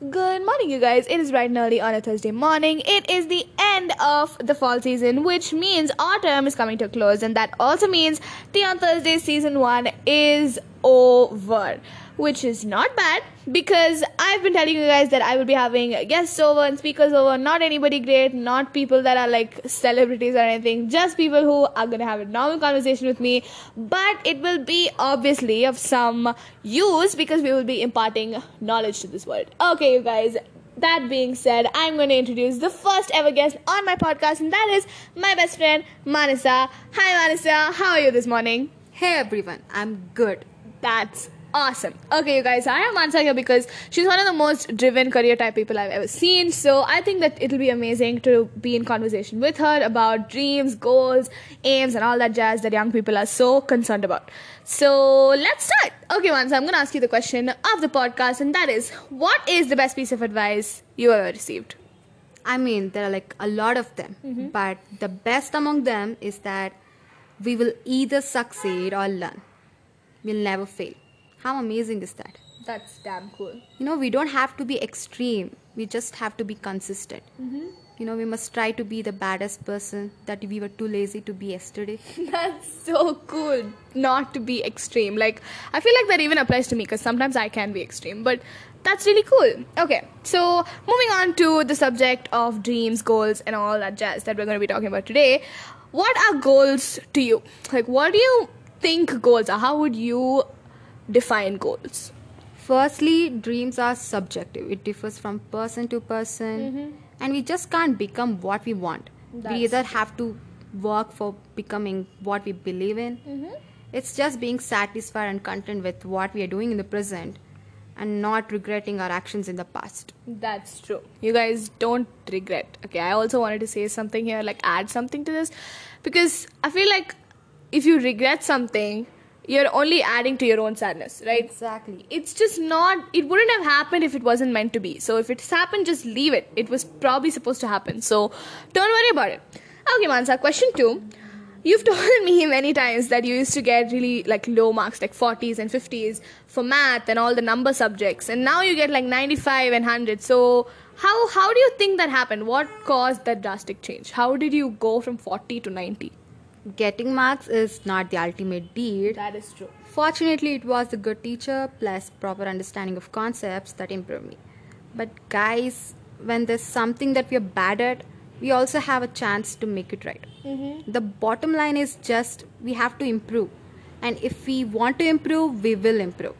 Good morning, you guys. It is bright and early on a Thursday morning. It is the end of the fall season, which means autumn is coming to a close, and that also means the on Thursday season one is over which is not bad because I've been telling you guys that I will be having guests over and speakers over. Not anybody great, not people that are like celebrities or anything, just people who are gonna have a normal conversation with me. But it will be obviously of some use because we will be imparting knowledge to this world. Okay, you guys. That being said, I'm going to introduce the first ever guest on my podcast, and that is my best friend, Manasa. Hi, Manasa. How are you this morning? Hey everyone, I'm good. That's awesome. Okay, you guys, I have Mansa here because she's one of the most driven career type people I've ever seen. So I think that it'll be amazing to be in conversation with her about dreams, goals, aims, and all that jazz that young people are so concerned about. So let's start. Okay, Mansa, I'm gonna ask you the question of the podcast, and that is what is the best piece of advice you ever received? I mean, there are like a lot of them, Mm-hmm. but the best among them is that we will either succeed or learn. We'll never fail. How amazing is that? That's damn cool. You know, we don't have to be extreme, we just have to be consistent. Mm-hmm. You know, we must try to be the baddest person that we were too lazy to be yesterday. That's so cool not to be extreme. Like, I feel like that even applies to me because sometimes I can be extreme, but that's really cool. Okay, so moving on to the subject of dreams, goals, and all that jazz that we're going to be talking about today. What are goals to you? Like, what do you think goals are? How would you define goals? Firstly, dreams are subjective. It differs from person to person, mm-hmm. and we just can't become what we want. That's we either have to work for becoming what we believe in. Mm-hmm. It's just being satisfied and content with what we are doing in the present and not regretting our actions in the past. That's true. You guys don't regret. Okay, I also wanted to say something here, like add something to this, because I feel like if you regret something, you're only adding to your own sadness, right? Exactly. It's just not, it wouldn't have happened if it wasn't meant to be. So if it's happened, just leave it. It was probably supposed to happen. So don't worry about it. Okay, Mansa, question two. You've told me many times that you used to get really like low marks, like 40s and 50s for math and all the number subjects, and now you get like 95 and 100. So how how do you think that happened? What caused that drastic change? How did you go from 40 to 90? Getting marks is not the ultimate deed. That is true. Fortunately, it was a good teacher plus proper understanding of concepts that improved me. But, guys, when there's something that we are bad at, we also have a chance to make it right. Mm-hmm. The bottom line is just we have to improve. And if we want to improve, we will improve.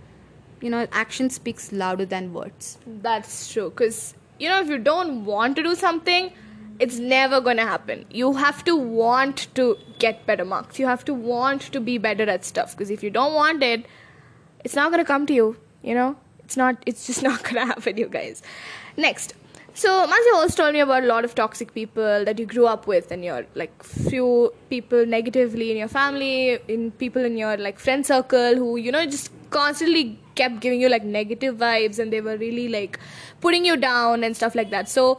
You know, action speaks louder than words. That's true. Because, you know, if you don't want to do something, it's never going to happen. You have to want to get better marks. You have to want to be better at stuff. Because if you don't want it, it's not going to come to you, you know? It's not, it's just not going to happen, you guys. Next. So, Mansi also told me about a lot of toxic people that you grew up with and your like few people negatively in your family, in people in your like friend circle who, you know, just constantly kept giving you like negative vibes and they were really like putting you down and stuff like that. So,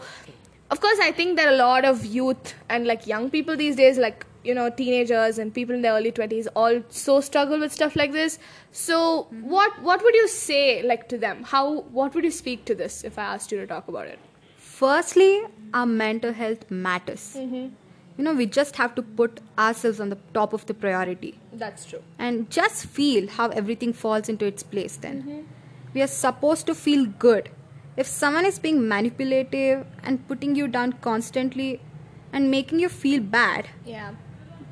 of course, I think that a lot of youth and like young people these days, like you know, teenagers and people in their early twenties, also struggle with stuff like this. So, mm-hmm. what what would you say like to them? How what would you speak to this if I asked you to talk about it? Firstly, our mental health matters. Mm-hmm. You know, we just have to put ourselves on the top of the priority. That's true. and just feel how everything falls into its place then. Mm-hmm. We are supposed to feel good. If someone is being manipulative and putting you down constantly and making you feel bad, Yeah,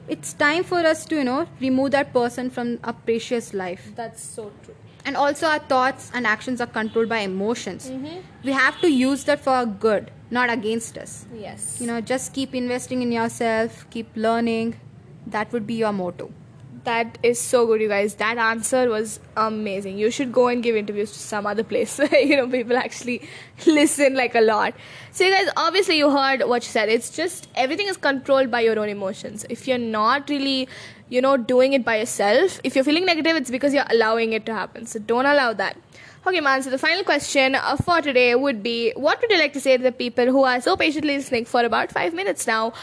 it's time for us to, you know, remove that person from our precious life. that's so true. And also, our thoughts and actions are controlled by emotions. Mm-hmm. We have to use that for our good, not against us. Yes. You know, just keep investing in yourself, keep learning. That would be your motto. That is so good, you guys. That answer was amazing. You should go and give interviews to some other place. Where you know, people actually listen like a lot. So, you guys, obviously, you heard what she said. It's just everything is controlled by your own emotions. If you're not really, you know, doing it by yourself, if you're feeling negative, it's because you're allowing it to happen. So, don't allow that. Okay, man. So, the final question uh, for today would be what would you like to say to the people who are so patiently listening for about five minutes now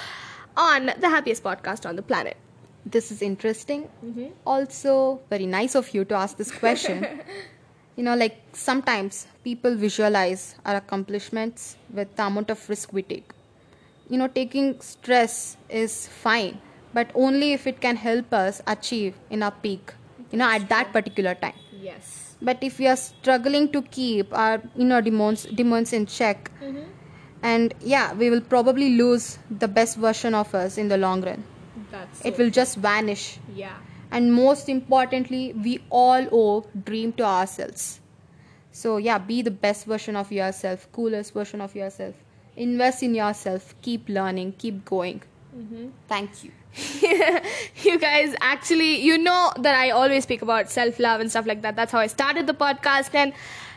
on the happiest podcast on the planet? This is interesting. Mm-hmm. Also, very nice of you to ask this question. You know, like sometimes people visualize our accomplishments with the amount of risk we take. You know, taking stress is fine, but only if it can help us achieve in our peak, you know, at that particular time. Yes. But if we are struggling to keep our inner demons, demons in check, mm-hmm. and yeah, we will probably lose the best version of us in the long run. That's It will just vanish. Yeah. And most importantly, we all owe dream to ourselves. So yeah, be the best version of yourself, coolest version of yourself. Invest in yourself. Keep learning. Keep going. Mm-hmm. Thank you. you guys actually you know that i always speak about self-love and stuff like that that's how i started the podcast and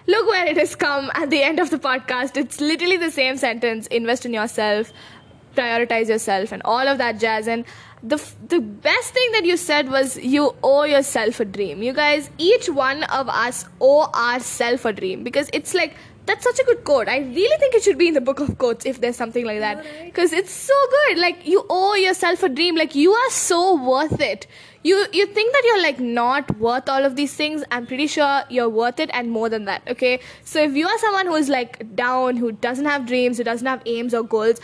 look where it has come at the end of the podcast it's literally the same sentence invest in yourself prioritize yourself and all of that jazz and the f- the best thing that you said was you owe yourself a dream you guys each one of us owe ourselves a dream because it's like that's such a good quote. I really think it should be in the book of quotes if there's something like that. Because it's so good. Like you owe yourself a dream. Like you are so worth it. You you think that you're like not worth all of these things. I'm pretty sure you're worth it and more than that. Okay. So if you are someone who is like down, who doesn't have dreams, who doesn't have aims or goals,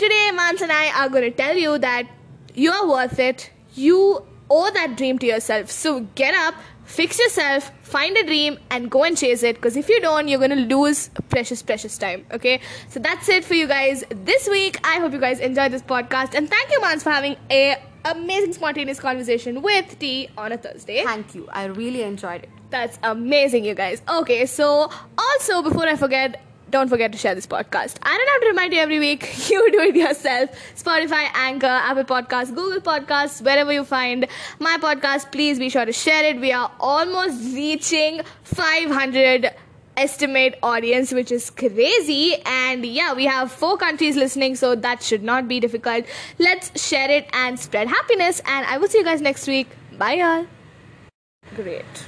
today Mans and I are going to tell you that you're worth it. You owe that dream to yourself. So get up, fix yourself, find a dream, and go and chase it. Because if you don't, you're going to lose precious, precious time. Okay? So that's it for you guys this week. I hope you guys enjoyed this podcast. And thank you, Mans, for having a amazing spontaneous conversation with T on a Thursday. Thank you. I really enjoyed it. That's amazing, you guys. Okay, so also before I forget, don't forget to share this podcast. I don't have to remind you every week. You do it yourself. Spotify, Anchor, Apple Podcasts, Google Podcasts, wherever you find my podcast, please be sure to share it. We are almost reaching 500 estimate audience which is crazy and yeah we have four countries listening so that should not be difficult let's share it and spread happiness and i will see you guys next week bye y'all great